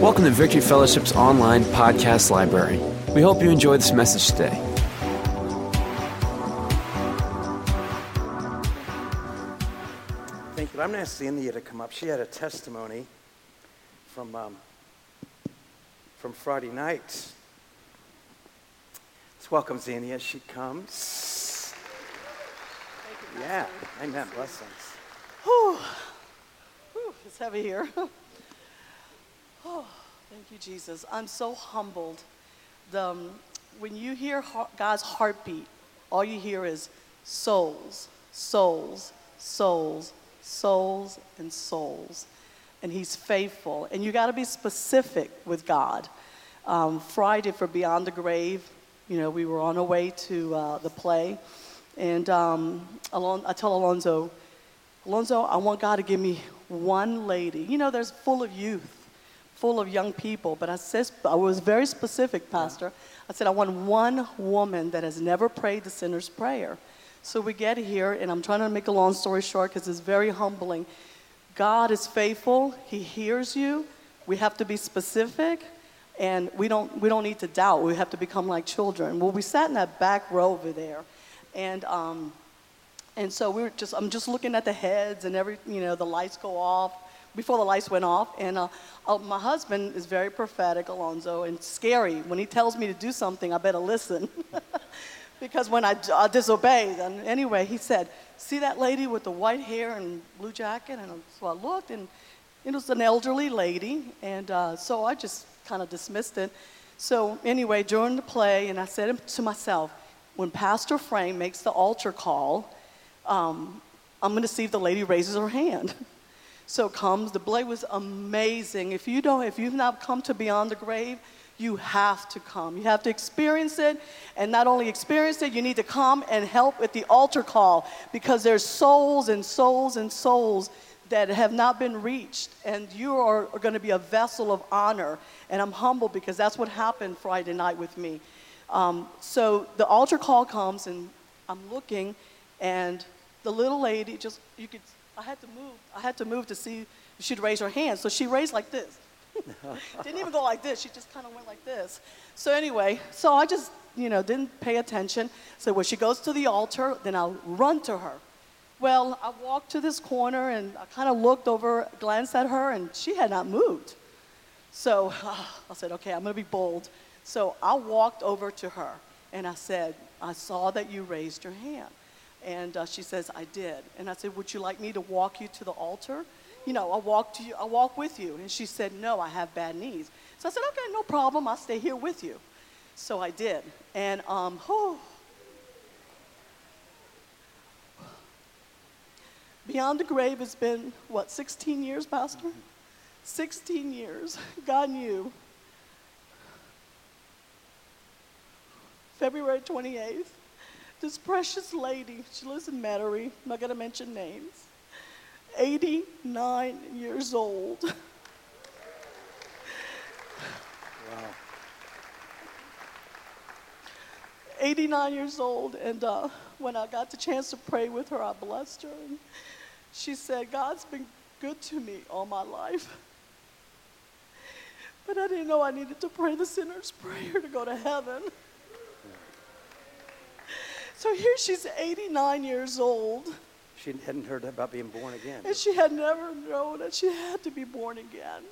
Welcome to Victory Fellowship's online podcast library. We hope you enjoy this message today. Thank you. I'm going to ask Cynthia to come up. She had a testimony from, um, from Friday night. Let's welcome Xenia as she comes. Yeah, amen. Blessings. Whew. Whew, it's heavy here. oh, thank you, Jesus. I'm so humbled. The, um, when you hear God's heartbeat, all you hear is souls, souls, souls, souls, and souls. And He's faithful. And you got to be specific with God. Um, Friday for Beyond the Grave, you know, we were on our way to uh, the play. And um, Alon- I tell Alonzo, Alonzo, I want God to give me one lady. You know, there's full of youth, full of young people, but I, says, I was very specific, Pastor. I said, I want one woman that has never prayed the sinner's prayer. So we get here, and I'm trying to make a long story short because it's very humbling. God is faithful, He hears you. We have to be specific, and we don't, we don't need to doubt. We have to become like children. Well, we sat in that back row over there, and um, and so we were just, I'm just looking at the heads and every, you know, the lights go off before the lights went off. And uh, uh, my husband is very prophetic, Alonzo, and scary. When he tells me to do something, I better listen. because when I, I disobey, then anyway, he said, see that lady with the white hair and blue jacket? And so I looked, and it was an elderly lady. And uh, so I just kind of dismissed it. So anyway, during the play, and I said to myself, when Pastor Frank makes the altar call, um, I'm going to see if the lady raises her hand. So comes, the play was amazing. If you don't, if you've not come to Beyond the Grave, you have to come. You have to experience it, and not only experience it, you need to come and help with the altar call because there's souls and souls and souls that have not been reached, and you are, are going to be a vessel of honor. And I'm humble because that's what happened Friday night with me. Um, so the altar call comes, and I'm looking, and the little lady just you could I had to move. I had to move to see if she'd raise her hand. So she raised like this. didn't even go like this. She just kind of went like this. So anyway, so I just, you know, didn't pay attention. So when she goes to the altar, then I'll run to her. Well, I walked to this corner and I kind of looked over, glanced at her, and she had not moved. So uh, I said, okay, I'm going to be bold. So I walked over to her and I said, I saw that you raised your hand. And uh, she says, I did. And I said, Would you like me to walk you to the altar? You know, I'll walk, to you, I'll walk with you. And she said, No, I have bad knees. So I said, Okay, no problem. I'll stay here with you. So I did. And, um, oh, Beyond the grave has been, what, 16 years, Pastor? 16 years. God knew. February 28th, this precious lady, she lives in Metairie, I'm not going to mention names, 89 years old. Wow. 89 years old, and uh, when I got the chance to pray with her, I blessed her. And she said, God's been good to me all my life. But I didn't know I needed to pray the sinner's prayer to go to heaven. So here she's 89 years old. She hadn't heard about being born again. And she had never known that she had to be born again.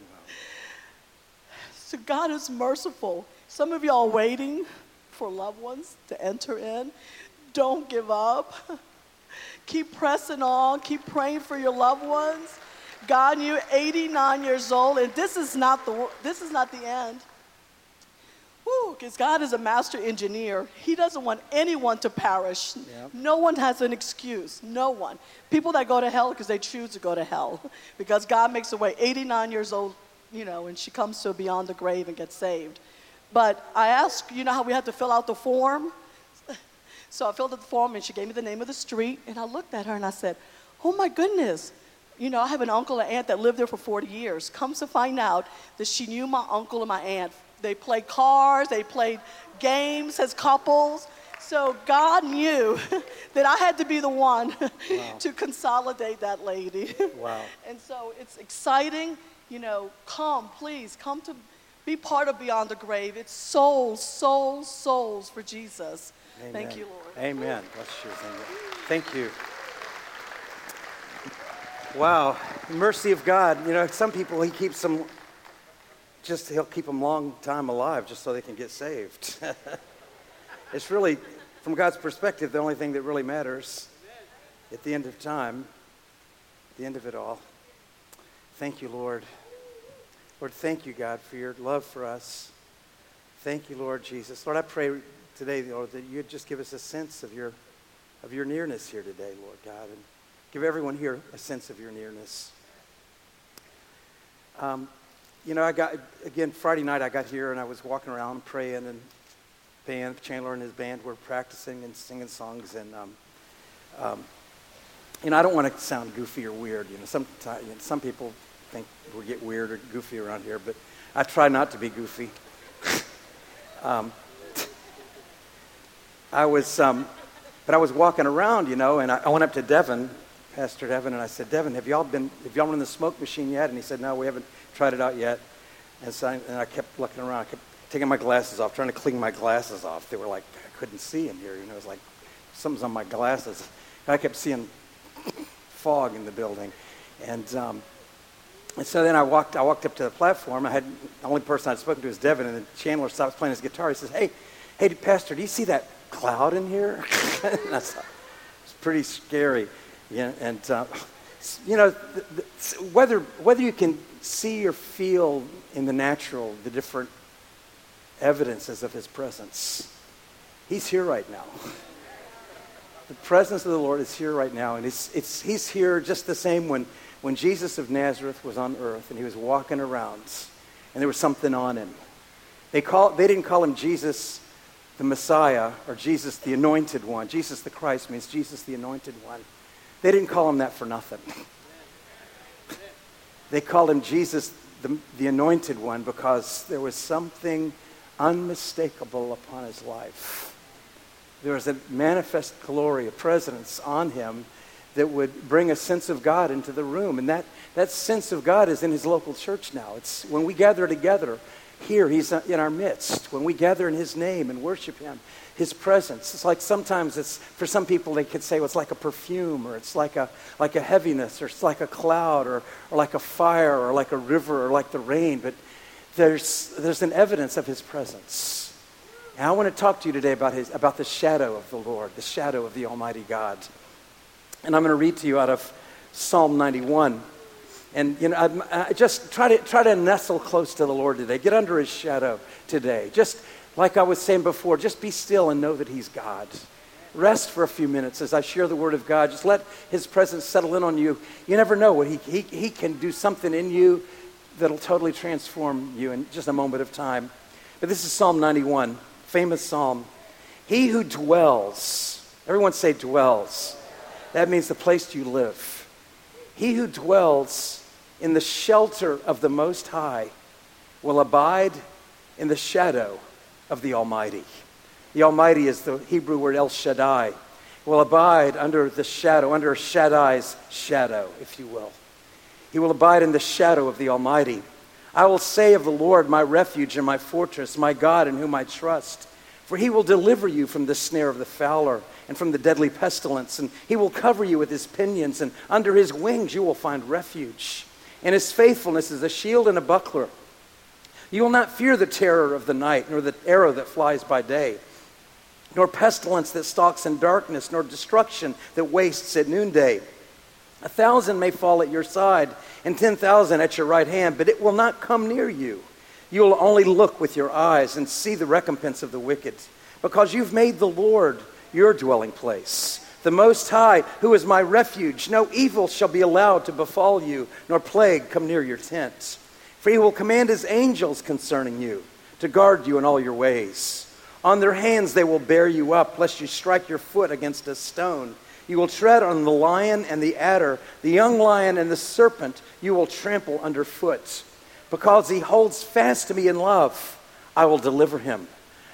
So God is merciful. Some of y'all waiting for loved ones to enter in. Don't give up. Keep pressing on. Keep praying for your loved ones. God, you're 89 years old, and this is not the this is not the end because God is a master engineer. He doesn't want anyone to perish. Yep. No one has an excuse. No one. People that go to hell because they choose to go to hell. Because God makes a way. 89 years old, you know, and she comes to beyond the grave and gets saved. But I asked, you know how we had to fill out the form? So I filled out the form and she gave me the name of the street. And I looked at her and I said, oh my goodness. You know, I have an uncle and aunt that lived there for 40 years. Comes to find out that she knew my uncle and my aunt they played cards, they played games as couples. So God knew that I had to be the one to consolidate that lady. Wow. and so it's exciting. You know, come, please, come to be part of Beyond the Grave. It's souls, souls, souls for Jesus. Thank you, Lord. Amen. Bless you. Thank you. Wow. Mercy of God. You know, some people, He keeps them, just, He'll keep them long time alive just so they can get saved. it's really, from God's perspective, the only thing that really matters at the end of time, the end of it all. Thank you, Lord. Lord, thank you, God, for your love for us. Thank you, Lord Jesus. Lord, I pray today, Lord, that you'd just give us a sense of your, of your nearness here today, Lord God, and give everyone here a sense of your nearness. Um, you know, I got, again, Friday night I got here and I was walking around praying and band, Chandler and his band were practicing and singing songs and, um, um, you know, I don't want to sound goofy or weird. You know, some, you know, some people think we get weird or goofy around here, but I try not to be goofy. um, I was, um, but I was walking around, you know, and I, I, went up to Devin, Pastor Devin, and I said, Devin, have y'all been, have y'all in the smoke machine yet? And he said, no, we haven't tried it out yet. And so I, and I kept looking around. I kept taking my glasses off, trying to clean my glasses off. They were like, I couldn't see in here, you know, it was like something's on my glasses. And I kept seeing fog in the building. And, um, and so then I walked, I walked up to the platform. I had, the only person I'd spoken to was Devin, and then Chandler stops playing his guitar. He says, hey, hey, Pastor, do you see that cloud in here? and I thought, it's pretty scary. Yeah, and, uh, you know, the, the, whether, whether you can see or feel in the natural the different evidences of his presence, he's here right now. The presence of the Lord is here right now, and it's, it's, he's here just the same when, when Jesus of Nazareth was on earth and he was walking around, and there was something on him. They, call, they didn't call him Jesus the Messiah or Jesus the Anointed One. Jesus the Christ means Jesus the Anointed One. They didn't call him that for nothing. They called him Jesus the, the Anointed One because there was something unmistakable upon his life. There was a manifest glory, a presence on him that would bring a sense of God into the room. And that, that sense of God is in his local church now. It's when we gather together here, he's in our midst. When we gather in his name and worship him, his presence. It's like sometimes it's, for some people, they could say well, it's like a perfume, or it's like a, like a heaviness, or it's like a cloud, or, or like a fire, or like a river, or like the rain. But there's, there's an evidence of his presence. And I want to talk to you today about, his, about the shadow of the Lord, the shadow of the Almighty God. And I'm going to read to you out of Psalm 91. And you know, I, I just try to try to nestle close to the Lord today. Get under His shadow today. Just like I was saying before, just be still and know that He's God. Rest for a few minutes as I share the Word of God. Just let His presence settle in on you. You never know what He He, he can do something in you that'll totally transform you in just a moment of time. But this is Psalm 91, famous psalm. He who dwells, everyone say dwells. That means the place you live. He who dwells in the shelter of the Most High will abide in the shadow of the Almighty. The Almighty is the Hebrew word El Shaddai. Will abide under the shadow, under Shaddai's shadow, if you will. He will abide in the shadow of the Almighty. I will say of the Lord, my refuge and my fortress, my God in whom I trust. For he will deliver you from the snare of the fowler and from the deadly pestilence, and he will cover you with his pinions, and under his wings you will find refuge. And his faithfulness is a shield and a buckler. You will not fear the terror of the night, nor the arrow that flies by day, nor pestilence that stalks in darkness, nor destruction that wastes at noonday. A thousand may fall at your side, and ten thousand at your right hand, but it will not come near you. You will only look with your eyes and see the recompense of the wicked, because you've made the Lord your dwelling place. The Most High, who is my refuge, no evil shall be allowed to befall you, nor plague come near your tent. For he will command his angels concerning you, to guard you in all your ways. On their hands they will bear you up, lest you strike your foot against a stone. You will tread on the lion and the adder, the young lion and the serpent you will trample underfoot. Because he holds fast to me in love, I will deliver him.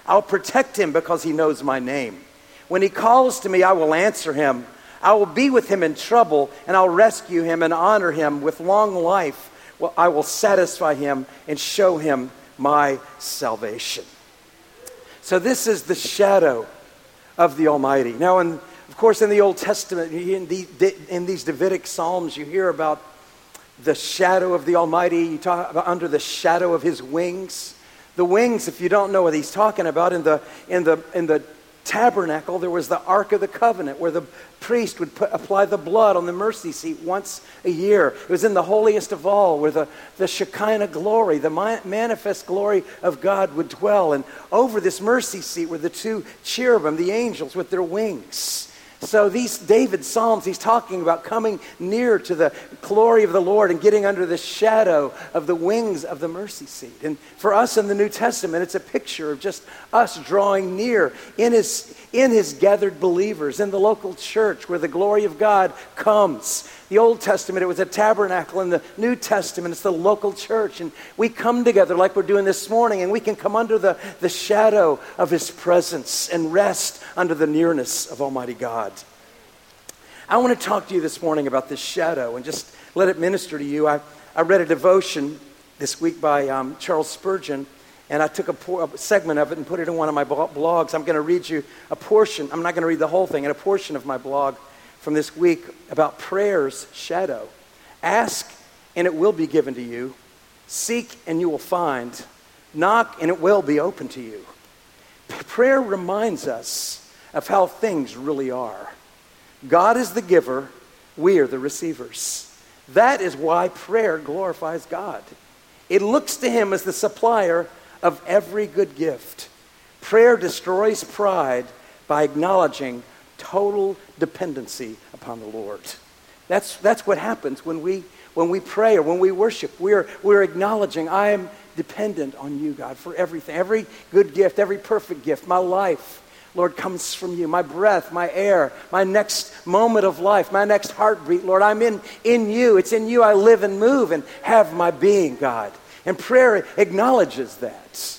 I'll protect him because he knows my name. When he calls to me, I will answer him. I will be with him in trouble, and I'll rescue him and honor him with long life. Well, I will satisfy him and show him my salvation. So, this is the shadow of the Almighty. Now, in, of course, in the Old Testament, in, the, in these Davidic Psalms, you hear about the shadow of the Almighty. You talk about under the shadow of his wings. The wings, if you don't know what he's talking about, in the, in the, in the tabernacle, there was the Ark of the Covenant where the priest would put, apply the blood on the mercy seat once a year. It was in the holiest of all where the, the Shekinah glory, the manifest glory of God would dwell. And over this mercy seat were the two cherubim, the angels with their wings. So these David Psalms, he's talking about coming near to the glory of the Lord and getting under the shadow of the wings of the mercy seat. And for us in the New Testament, it's a picture of just us drawing near in his, in his gathered believers, in the local church where the glory of God comes. The Old Testament, it was a tabernacle. In the New Testament, it's the local church. And we come together like we're doing this morning, and we can come under the, the shadow of his presence and rest under the nearness of Almighty God. I want to talk to you this morning about this shadow and just let it minister to you. I, I read a devotion this week by um, Charles Spurgeon and I took a, por- a, segment of it and put it in one of my blogs. I'm going to read you a portion. I'm not going to read the whole thing, and a portion of my blog from this week about prayer's shadow. Ask, and it will be given to you. Seek, and you will find. Knock, and it will be open to you. Prayer reminds us of how things really are. God is the giver, we are the receivers. That is why prayer glorifies God. It looks to Him as the supplier of every good gift. Prayer destroys pride by acknowledging total dependency upon the Lord. That's, that's what happens when we, when we pray or when we worship. We're, we're acknowledging, I am dependent on you, God, for everything. Every good gift, every perfect gift, my life, Lord, comes from you. My breath, my air, my next moment of life, my next heartbeat, Lord, I'm in, in you. It's in you I live and move and have my being, God. And prayer acknowledges that.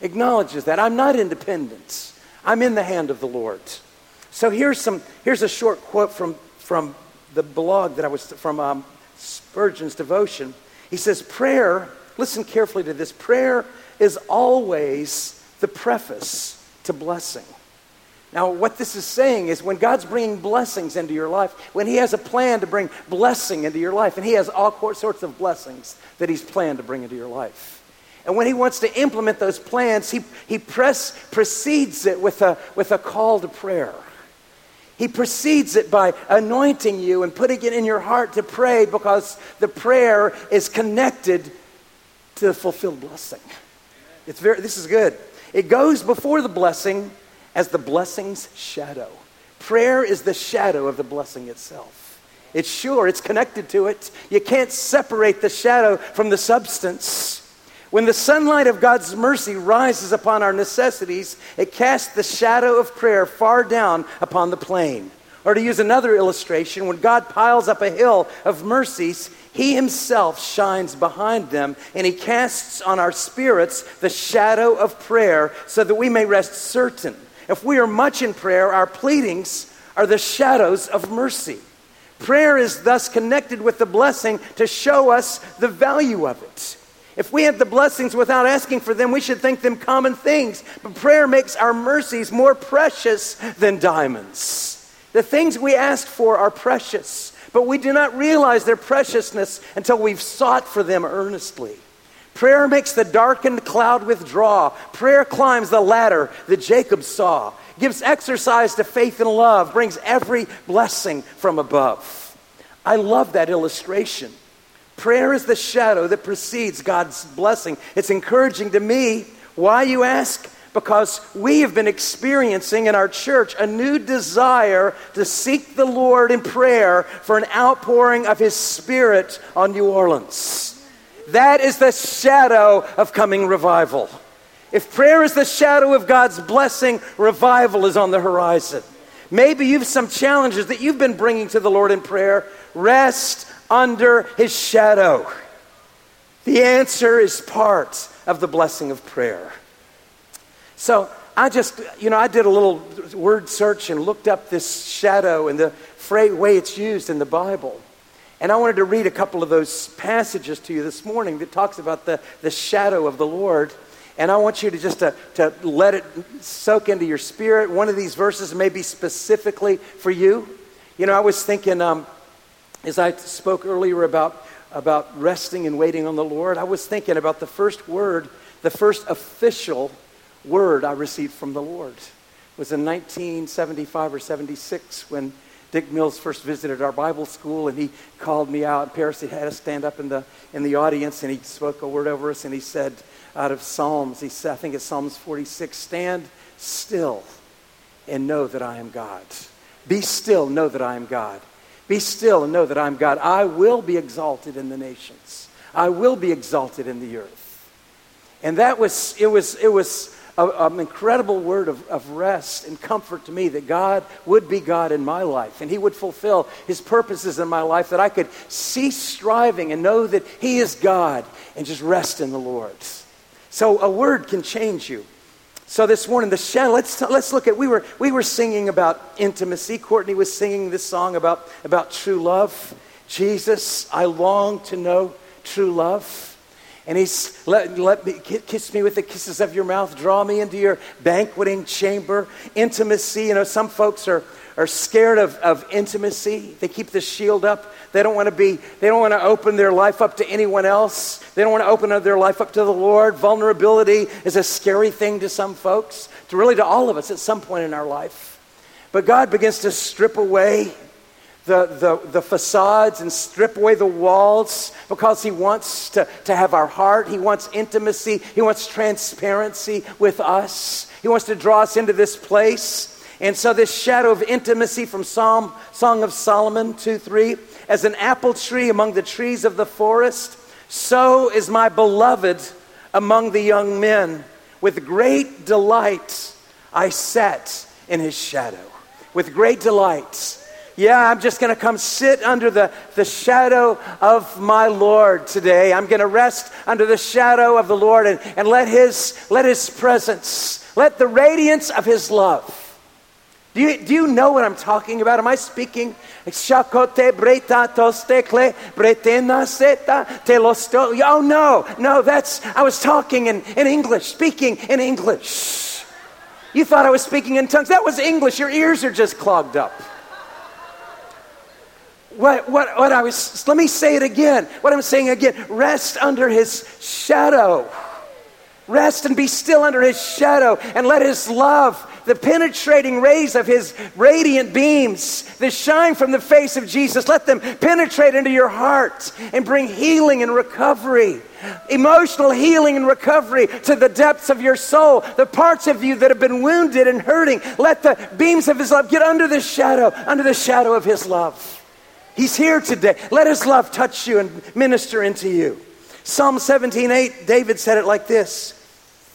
Acknowledges that. I'm not independent. I'm in the hand of the Lord. So here's some here's a short quote from from the blog that I was from um, Spurgeon's devotion. He says, "Prayer. Listen carefully to this. Prayer is always the preface to blessing." Now, what this is saying is when God's bringing blessings into your life, when He has a plan to bring blessing into your life, and He has all sorts of blessings that He's planned to bring into your life. And when He wants to implement those plans, He, he press, precedes it with a, with a call to prayer. He precedes it by anointing you and putting it in your heart to pray because the prayer is connected to the fulfilled blessing. It's very, this is good. It goes before the blessing as the blessing's shadow. Prayer is the shadow of the blessing itself. It's sure, it's connected to it. You can't separate the shadow from the substance. When the sunlight of God's mercy rises upon our necessities, it casts the shadow of prayer far down upon the plain. Or to use another illustration, when God piles up a hill of mercies, He Himself shines behind them, and He casts on our spirits the shadow of prayer so that we may rest certain if we are much in prayer, our pleadings are the shadows of mercy. Prayer is thus connected with the blessing to show us the value of it. If we have the blessings without asking for them, we should think them common things. But prayer makes our mercies more precious than diamonds. The things we ask for are precious, but we do not realize their preciousness until we've sought for them earnestly. Prayer makes the darkened cloud withdraw. Prayer climbs the ladder that Jacob saw, gives exercise to faith and love, brings every blessing from above. I love that illustration. Prayer is the shadow that precedes God's blessing. It's encouraging to me. Why, you ask? Because we have been experiencing in our church a new desire to seek the Lord in prayer for an outpouring of His Spirit on New Orleans. That is the shadow of coming revival. If prayer is the shadow of God's blessing, revival is on the horizon. Maybe you've some challenges that you've been bringing to the Lord in prayer. Rest under his shadow. The answer is part of the blessing of prayer. So, I just, you know, I did a little word search and looked up this shadow and the way it's used in the Bible. And I wanted to read a couple of those passages to you this morning that talks about the, the shadow of the Lord. And I want you to just to, to let it soak into your spirit. One of these verses may be specifically for you. You know, I was thinking, um, as I spoke earlier about, about resting and waiting on the Lord, I was thinking about the first word, the first official word I received from the Lord. It was in 1975 or 76 when Dick Mills first visited our Bible school and he called me out. Paris had us stand up in the, in the audience and he spoke a word over us and he said, out of Psalms, he said, I think it's Psalms 46, stand still and know that I am God. Be still, know that I am God. Be still and know that I'm God. I will be exalted in the nations. I will be exalted in the earth. And that was, it was, it was an incredible word of, of rest and comfort to me that God would be God in my life and He would fulfill His purposes in my life, that I could cease striving and know that He is God and just rest in the Lord. So a word can change you. So this morning, the shadow, let's, let's look at, we were, we were singing about intimacy. Courtney was singing this song about, about true love. Jesus, I long to know true love. And he's, let, let me, kiss me with the kisses of your mouth, draw me into your banqueting chamber. Intimacy, you know, some folks are, are scared of, of intimacy. They keep the shield up. They don't want to be, they don't want to open their life up to anyone else. They don't want to open up their life up to the Lord. Vulnerability is a scary thing to some folks, to really to all of us at some point in our life. But God begins to strip away the, the, the facades and strip away the walls because He wants to, to have our heart. He wants intimacy. He wants transparency with us. He wants to draw us into this place. And so, this shadow of intimacy from Psalm, Song of Solomon 2 3 as an apple tree among the trees of the forest, so is my beloved among the young men. With great delight I sat in his shadow. With great delight yeah, I'm just going to come sit under the, the shadow of my Lord today. I'm going to rest under the shadow of the Lord and, and let, his, let His presence, let the radiance of His love. Do you, do you know what I'm talking about? Am I speaking? Oh, no, no, that's, I was talking in, in English, speaking in English. You thought I was speaking in tongues. That was English. Your ears are just clogged up. What, what, what I was, let me say it again. What I'm saying again rest under his shadow. Rest and be still under his shadow and let his love, the penetrating rays of his radiant beams that shine from the face of Jesus, let them penetrate into your heart and bring healing and recovery, emotional healing and recovery to the depths of your soul, the parts of you that have been wounded and hurting. Let the beams of his love get under the shadow, under the shadow of his love. He's here today. Let his love touch you and minister into you. Psalm 17, 8, David said it like this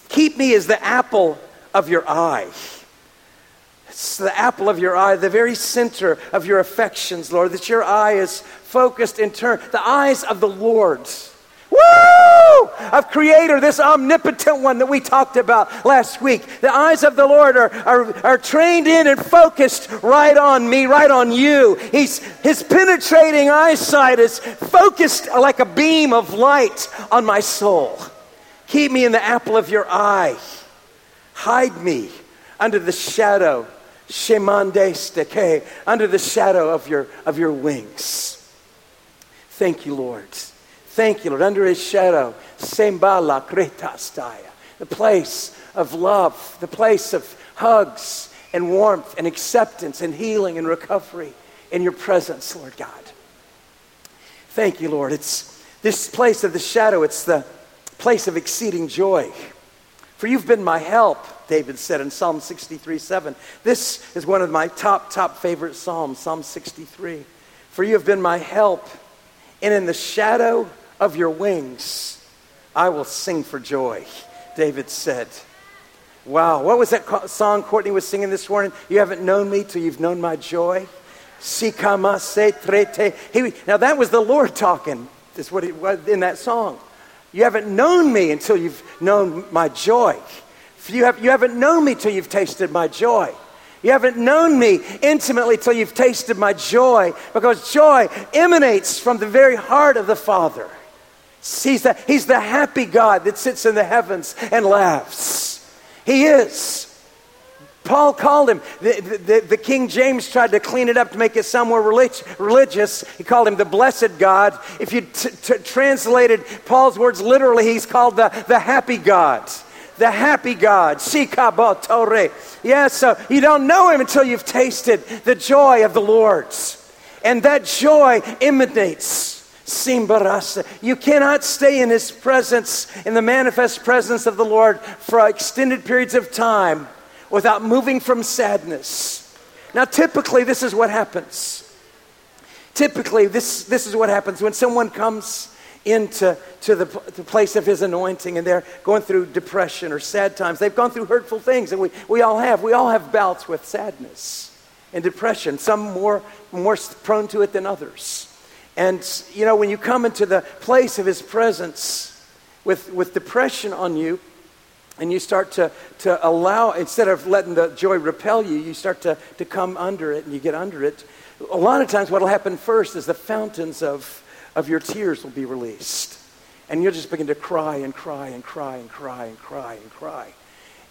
Keep me as the apple of your eye. It's the apple of your eye, the very center of your affections, Lord, that your eye is focused in turn. The eyes of the Lord Woo! Of Creator, this omnipotent one that we talked about last week. The eyes of the Lord are, are, are trained in and focused right on me, right on you. He's, his penetrating eyesight is focused like a beam of light on my soul. Keep me in the apple of your eye. Hide me under the shadow, Shemande Steke, under the shadow of your, of your wings. Thank you, Lord. Thank you, Lord. Under his shadow, Sembala Kretastaya, the place of love, the place of hugs and warmth and acceptance and healing and recovery in your presence, Lord God. Thank you, Lord. It's this place of the shadow, it's the place of exceeding joy. For you've been my help, David said in Psalm 63 7. This is one of my top, top favorite Psalms, Psalm 63. For you have been my help, and in the shadow of your wings, I will sing for joy, David said. Wow, what was that song Courtney was singing this morning? You haven't known me till you've known my joy. Sekama se trete Now that was the Lord talking. That's what it was in that song. You haven't known me until you've known my joy. You, have, you haven't known me till you've tasted my joy. You haven't known me intimately till you've tasted my joy, because joy emanates from the very heart of the Father. He's the, he's the happy God that sits in the heavens and laughs. He is. Paul called him, the, the, the, King James tried to clean it up to make it somewhere relig- religious. He called him the blessed God. If you t- t- translated Paul's words literally, he's called the, the happy God. The happy God. Shikabotore. Yeah, uh, so you don't know him until you've tasted the joy of the Lord's. And that joy emanates Simbarasa. You cannot stay in His presence, in the manifest presence of the Lord, for extended periods of time without moving from sadness. Now, typically, this is what happens. Typically, this, this is what happens when someone comes into to the, the place of his anointing and they're going through depression or sad times. They've gone through hurtful things, and we, we all have. We all have bouts with sadness and depression, some more, more prone to it than others. And, you know, when you come into the place of his presence with, with depression on you, and you start to, to allow, instead of letting the joy repel you, you start to, to come under it and you get under it. A lot of times, what will happen first is the fountains of, of your tears will be released. And you'll just begin to cry and cry and cry and cry and cry and cry.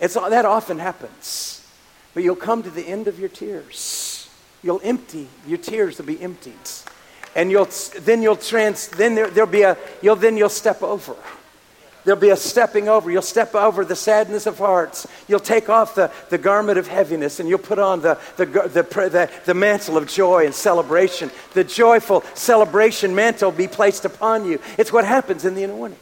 It's, that often happens. But you'll come to the end of your tears. You'll empty, your tears will be emptied. And you'll, then you'll trans, then there, there'll be a, you'll, then you'll step over. There'll be a stepping over. You'll step over the sadness of hearts. You'll take off the, the garment of heaviness and you'll put on the, the, the, the, the mantle of joy and celebration. The joyful celebration mantle be placed upon you. It's what happens in the anointing.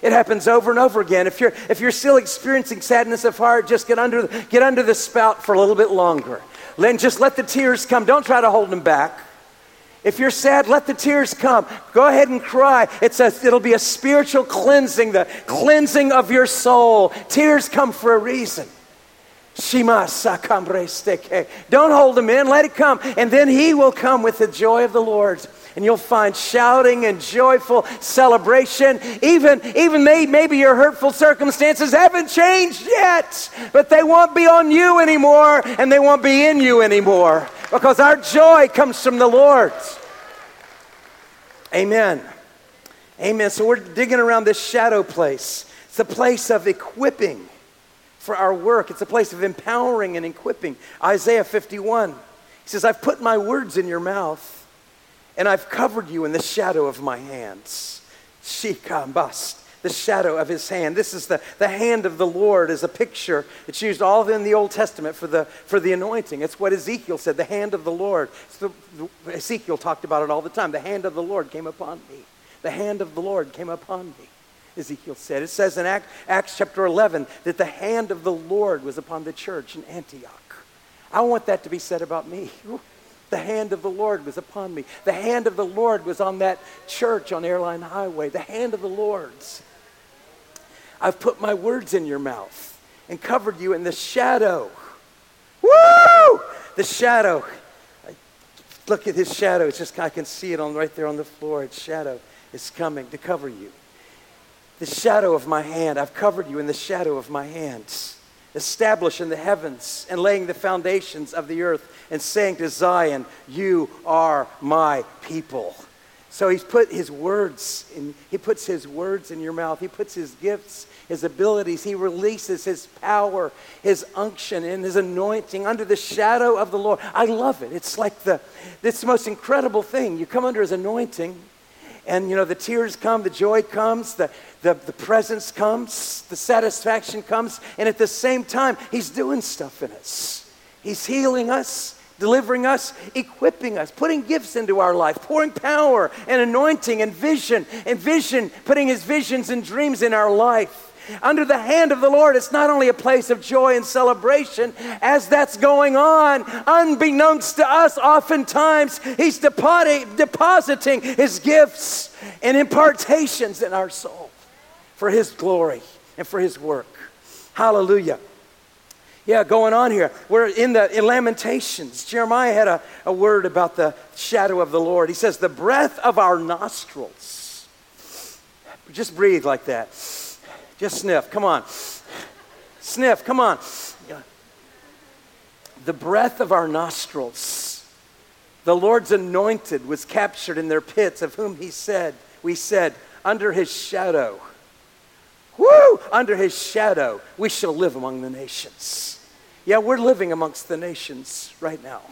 It happens over and over again. If you're, if you're still experiencing sadness of heart, just get under, get under the spout for a little bit longer. Then just let the tears come. Don't try to hold them back. If you're sad, let the tears come. Go ahead and cry. It's a, it'll be a spiritual cleansing, the cleansing of your soul. Tears come for a reason. Don't hold them in, let it come. And then He will come with the joy of the Lord. And you'll find shouting and joyful celebration. Even, even may, maybe your hurtful circumstances haven't changed yet, but they won't be on you anymore and they won't be in you anymore because our joy comes from the Lord. Amen. Amen. So we're digging around this shadow place. It's a place of equipping for our work, it's a place of empowering and equipping. Isaiah 51, he says, I've put my words in your mouth, and I've covered you in the shadow of my hands. Shikambast the shadow of his hand. This is the, the hand of the Lord is a picture. It's used all in the Old Testament for the, for the anointing. It's what Ezekiel said, the hand of the Lord. The, Ezekiel talked about it all the time. The hand of the Lord came upon me. The hand of the Lord came upon me. Ezekiel said. It says in Acts, Acts chapter 11 that the hand of the Lord was upon the church in Antioch. I want that to be said about me. The hand of the Lord was upon me. The hand of the Lord was on that church on Airline Highway. The hand of the Lord's. I've put my words in your mouth and covered you in the shadow. Woo! The shadow. I look at his shadow. It's just I can see it on right there on the floor. Its shadow is coming to cover you. The shadow of my hand. I've covered you in the shadow of my hands. Establishing the heavens and laying the foundations of the earth and saying to Zion, You are my people. So he's put his words in, he puts his words in your mouth. He puts his gifts, his abilities. He releases his power, his unction, and his anointing under the shadow of the Lord. I love it. It's like the, it's the most incredible thing. You come under his anointing, and you know, the tears come, the joy comes, the, the, the presence comes, the satisfaction comes, and at the same time, he's doing stuff in us. He's healing us delivering us, equipping us, putting gifts into our life, pouring power and anointing and vision and vision, putting his visions and dreams in our life. Under the hand of the Lord, it's not only a place of joy and celebration, as that's going on, unbeknownst to us, oftentimes He's depositing His gifts and impartations in our soul for His glory and for His work. Hallelujah. Yeah, going on here. We're in the in Lamentations. Jeremiah had a, a word about the shadow of the Lord. He says, the breath of our nostrils. Just breathe like that. Just sniff. Come on. Sniff, come on. The breath of our nostrils. The Lord's anointed was captured in their pits, of whom he said, we said, under his shadow. Woo! Under his shadow, we shall live among the nations. Yeah, we're living amongst the nations right now.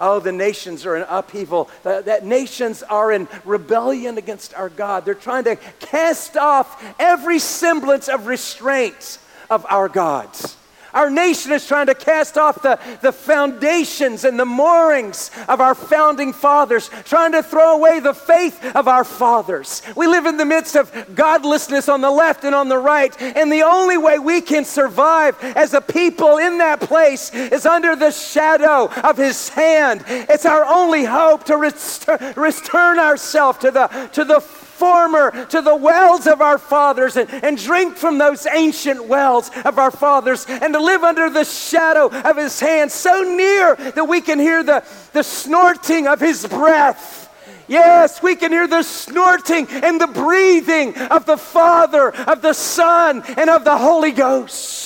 Oh, the nations are in upheaval. The, that nations are in rebellion against our God. They're trying to cast off every semblance of restraint of our gods. Our nation is trying to cast off the, the foundations and the moorings of our founding fathers, trying to throw away the faith of our fathers. We live in the midst of godlessness on the left and on the right, and the only way we can survive as a people in that place is under the shadow of His hand. It's our only hope to return ourselves to the, to the former to the wells of our fathers and, and drink from those ancient wells of our fathers and to live under the shadow of his hand so near that we can hear the, the snorting of his breath. Yes, we can hear the snorting and the breathing of the Father, of the Son, and of the Holy Ghost.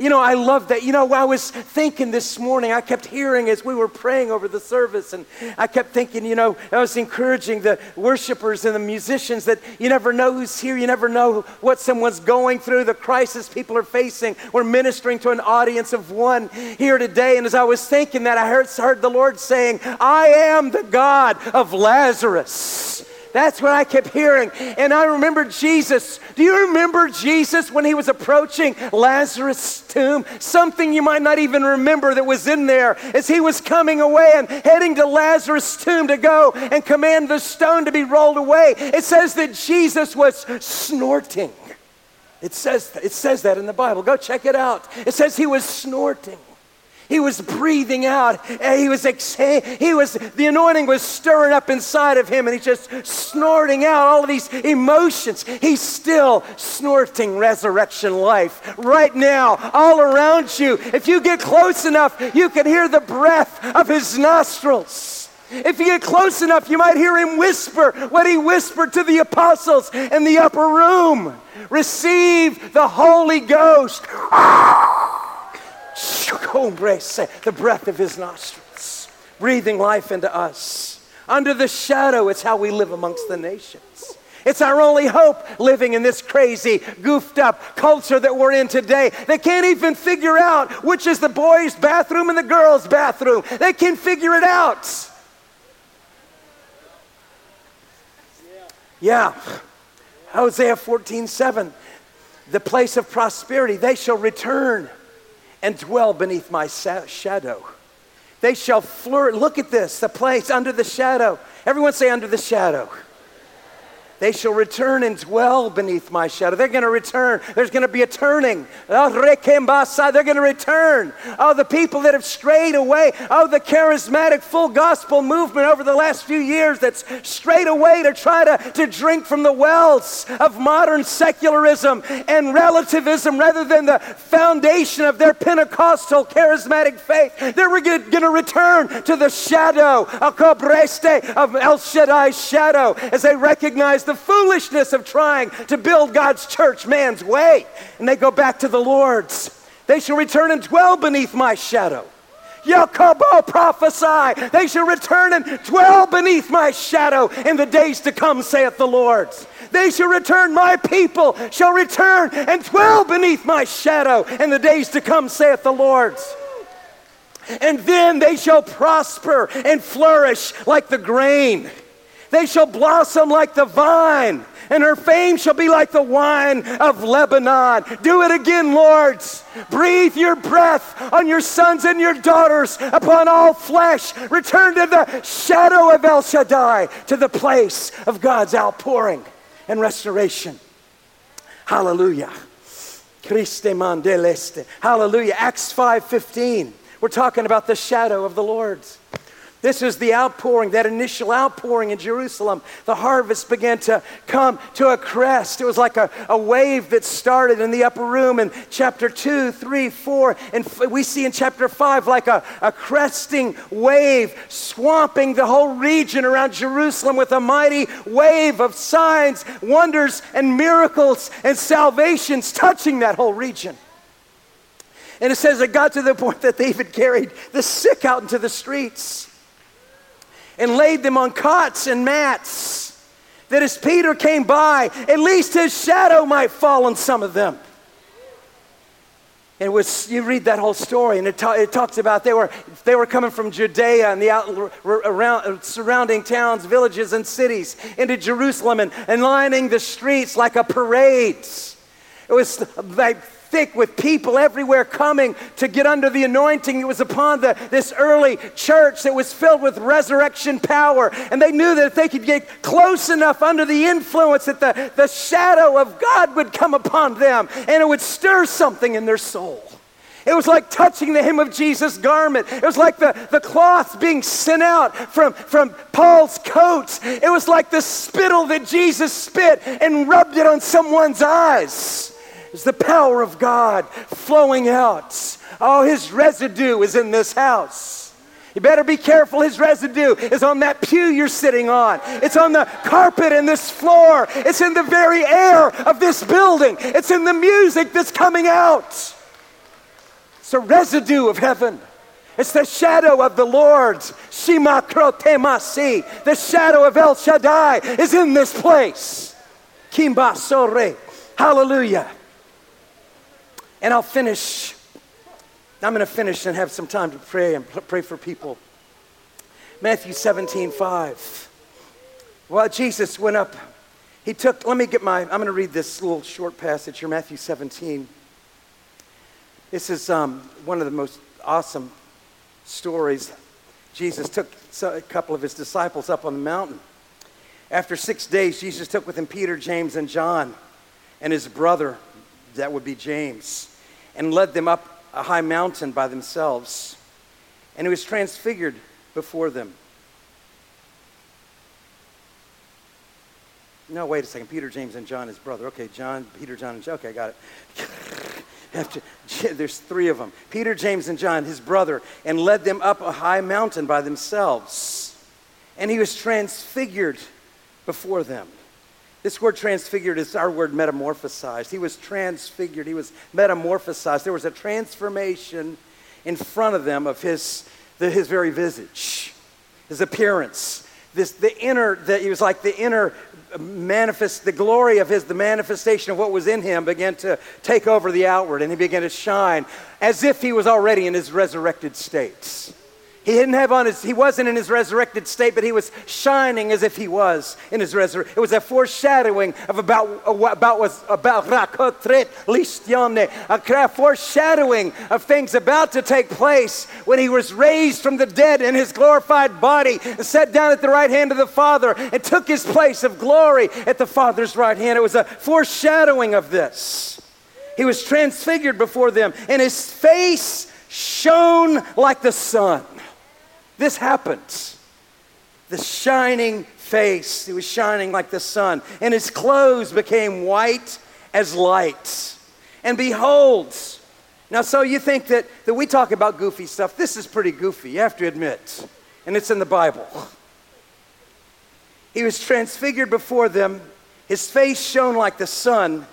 You know, I love that. You know, I was thinking this morning, I kept hearing as we were praying over the service, and I kept thinking, you know, I was encouraging the worshipers and the musicians that you never know who's here, you never know what someone's going through, the crisis people are facing. We're ministering to an audience of one here today, and as I was thinking that, I heard, heard the Lord saying, I am the God of Lazarus. That's what I kept hearing. And I remember Jesus. Do you remember Jesus when he was approaching Lazarus' tomb? Something you might not even remember that was in there as he was coming away and heading to Lazarus' tomb to go and command the stone to be rolled away. It says that Jesus was snorting. It says, it says that in the Bible. Go check it out. It says he was snorting. He was breathing out. Eh, he was exhaling. Eh, he was, the anointing was stirring up inside of him and he's just snorting out all of these emotions. He's still snorting resurrection life right now, all around you. If you get close enough, you can hear the breath of his nostrils. If you get close enough, you might hear him whisper what he whispered to the apostles in the upper room receive the Holy Ghost the breath of his nostrils, breathing life into us. Under the shadow, it's how we live amongst the nations. It's our only hope living in this crazy, goofed up culture that we're in today. They can't even figure out which is the boys' bathroom and the girls' bathroom. They can't figure it out. Yeah. Hosea 14 7. The place of prosperity, they shall return and dwell beneath my shadow. They shall flourish. Look at this, the place under the shadow. Everyone say, under the shadow. They shall return and dwell beneath my shadow. They're going to return. There's going to be a turning. Oh, they're going to return. Oh, the people that have strayed away. Oh, the charismatic full gospel movement over the last few years that's strayed away to try to, to drink from the wells of modern secularism and relativism rather than the foundation of their Pentecostal charismatic faith. They're going to return to the shadow of El Shaddai's shadow as they recognize the foolishness of trying to build God's church man's way. And they go back to the Lord's. They shall return and dwell beneath my shadow. Yakobo prophesy. They shall return and dwell beneath my shadow in the days to come, saith the Lord. They shall return, my people shall return and dwell beneath my shadow in the days to come, saith the Lord. And then they shall prosper and flourish like the grain. They shall blossom like the vine, and her fame shall be like the wine of Lebanon. Do it again, lords. Breathe your breath on your sons and your daughters, upon all flesh. Return to the shadow of El Shaddai, to the place of God's outpouring and restoration. Hallelujah. Christe mandeleste. Hallelujah. Acts 5:15. We're talking about the shadow of the Lord's. This is the outpouring, that initial outpouring in Jerusalem. The harvest began to come to a crest. It was like a, a wave that started in the upper room in chapter 2, 3, 4. And we see in chapter 5 like a, a cresting wave swamping the whole region around Jerusalem with a mighty wave of signs, wonders, and miracles and salvations touching that whole region. And it says it got to the point that they even carried the sick out into the streets and laid them on cots and mats. That as Peter came by, at least his shadow might fall on some of them. And was, you read that whole story, and it, ta- it, talks about they were, they were coming from Judea and the out, around, uh, surrounding towns, villages, and cities into Jerusalem and, and lining the streets like a parade. It was like thick with people everywhere coming to get under the anointing that was upon the, this early church that was filled with resurrection power. And they knew that if they could get close enough under the influence, that the, the shadow of God would come upon them and it would stir something in their soul. It was like touching the hem of Jesus' garment. It was like the, the cloth being sent out from, from Paul's coat. It was like the spittle that Jesus spit and rubbed it on someone's eyes is the power of God flowing out. Oh, his residue is in this house. You better be careful. His residue is on that pew you're sitting on. It's on the carpet in this floor. It's in the very air of this building. It's in the music that's coming out. It's a residue of heaven. It's the shadow of the Lord. Shema Krotemasi. The shadow of El Shaddai is in this place. Kimba Sore. Hallelujah. And I'll finish. I'm going to finish and have some time to pray and pray for people. Matthew 17, 5. Well, Jesus went up. He took, let me get my, I'm going to read this little short passage here, Matthew 17. This is um, one of the most awesome stories. Jesus took a couple of his disciples up on the mountain. After six days, Jesus took with him Peter, James, and John, and his brother, that would be James and led them up a high mountain by themselves. And he was transfigured before them. No, wait a second. Peter, James, and John, his brother. Okay, John, Peter, John, and John. Okay, I got it. there's three of them. Peter, James, and John, his brother, and led them up a high mountain by themselves. And he was transfigured before them. This word transfigured is our word metamorphosized. He was transfigured, he was metamorphosized. There was a transformation in front of them of his, the, his very visage, his appearance. This, the inner, that he was like the inner manifest, the glory of his, the manifestation of what was in him began to take over the outward and he began to shine as if he was already in his resurrected states. He didn't have on his, he wasn't in his resurrected state, but he was shining as if he was in his resurrection. It was a foreshadowing of about, about was about a foreshadowing of things about to take place when he was raised from the dead in his glorified body and sat down at the right hand of the Father and took his place of glory at the Father's right hand. It was a foreshadowing of this. He was transfigured before them, and his face shone like the sun. This happens. The shining face, he was shining like the sun, and his clothes became white as light. And behold, now, so you think that, that we talk about goofy stuff. This is pretty goofy, you have to admit. And it's in the Bible. He was transfigured before them. His face shone like the sun,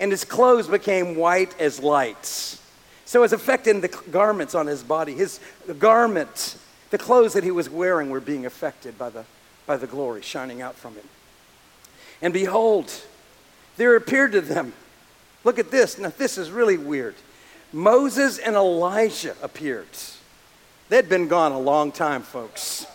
and his clothes became white as light. So it was affecting the garments on his body. His garment the clothes that he was wearing were being affected by the, by the glory shining out from him. And behold, there appeared to them, look at this. Now, this is really weird. Moses and Elijah appeared. They'd been gone a long time, folks.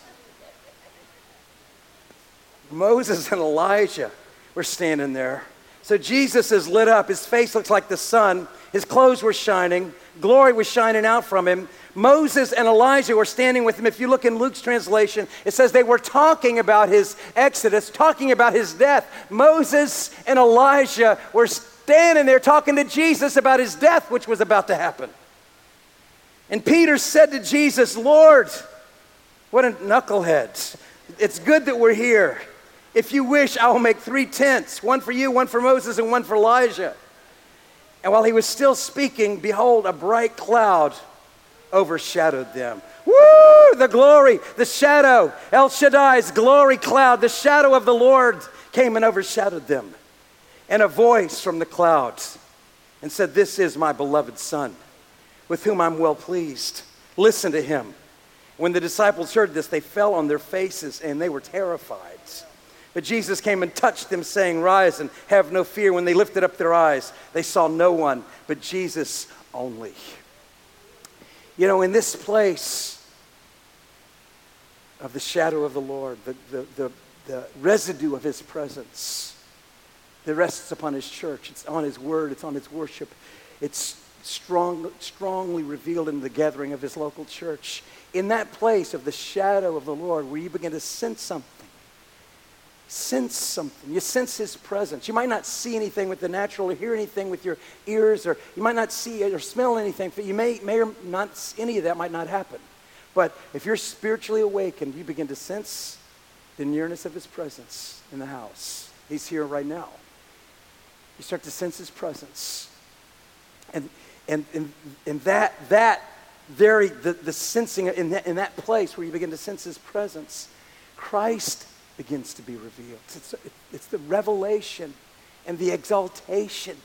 Moses and Elijah were standing there. So Jesus is lit up. His face looks like the sun. His clothes were shining. Glory was shining out from him. Moses and Elijah were standing with him. If you look in Luke's translation, it says they were talking about his exodus, talking about his death. Moses and Elijah were standing there talking to Jesus about his death, which was about to happen. And Peter said to Jesus, Lord, what a knucklehead. It's good that we're here. If you wish, I will make three tents one for you, one for Moses, and one for Elijah. And while he was still speaking, behold, a bright cloud overshadowed them. Woo! The glory, the shadow, El Shaddai's glory cloud, the shadow of the Lord came and overshadowed them. And a voice from the clouds and said, This is my beloved Son, with whom I'm well pleased. Listen to him. When the disciples heard this, they fell on their faces and they were terrified. But Jesus came and touched them, saying, Rise and have no fear. When they lifted up their eyes, they saw no one but Jesus only. You know, in this place of the shadow of the Lord, the, the, the, the residue of his presence that rests upon his church, it's on his word, it's on his worship, it's strong, strongly revealed in the gathering of his local church. In that place of the shadow of the Lord, where you begin to sense something, sense something. You sense his presence. You might not see anything with the natural or hear anything with your ears, or you might not see or smell anything, but you may, may or not, any of that might not happen. But if you're spiritually awakened, you begin to sense the nearness of his presence in the house. He's here right now. You start to sense his presence. And, and, and, and that, that very, the, the sensing in that, in that place where you begin to sense his presence, Christ begins to be revealed. It's, it's the revelation and the exaltation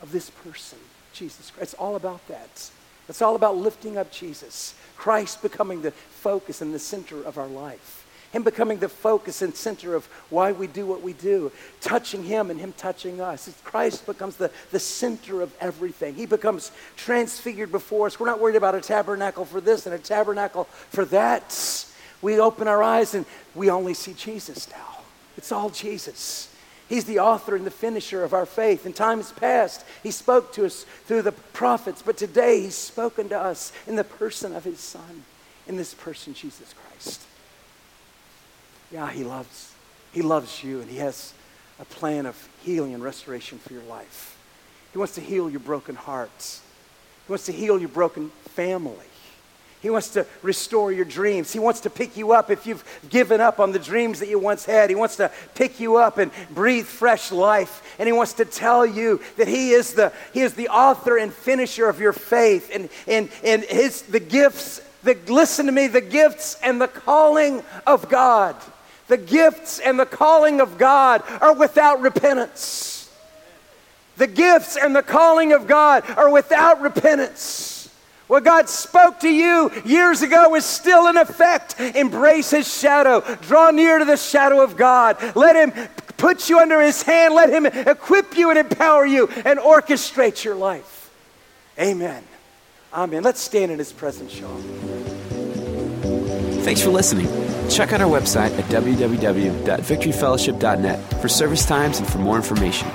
of this person, Jesus Christ. It's all about that. It's all about lifting up Jesus, Christ becoming the focus and the center of our life. Him becoming the focus and center of why we do what we do, touching Him and Him touching us. Christ becomes the, the center of everything. He becomes transfigured before us. We're not worried about a tabernacle for this and a tabernacle for that. We open our eyes and we only see Jesus now. It's all Jesus. He's the author and the finisher of our faith. In times past, He spoke to us through the prophets, but today He's spoken to us in the person of His Son, in this person, Jesus Christ. Yeah, He loves, He loves you, and He has a plan of healing and restoration for your life. He wants to heal your broken hearts. He wants to heal your broken family. He wants to restore your dreams. He wants to pick you up if you've given up on the dreams that you once had. He wants to pick you up and breathe fresh life. And he wants to tell you that he is the, he is the author and finisher of your faith. And, and, and his, the gifts, the, listen to me, the gifts and the calling of God, the gifts and the calling of God are without repentance. The gifts and the calling of God are without repentance. What God spoke to you years ago is still in effect. Embrace His shadow. Draw near to the shadow of God. Let Him put you under His hand. Let Him equip you and empower you and orchestrate your life. Amen. Amen. Let's stand in His presence, Sean. Thanks for listening. Check out our website at www.victoryfellowship.net for service times and for more information.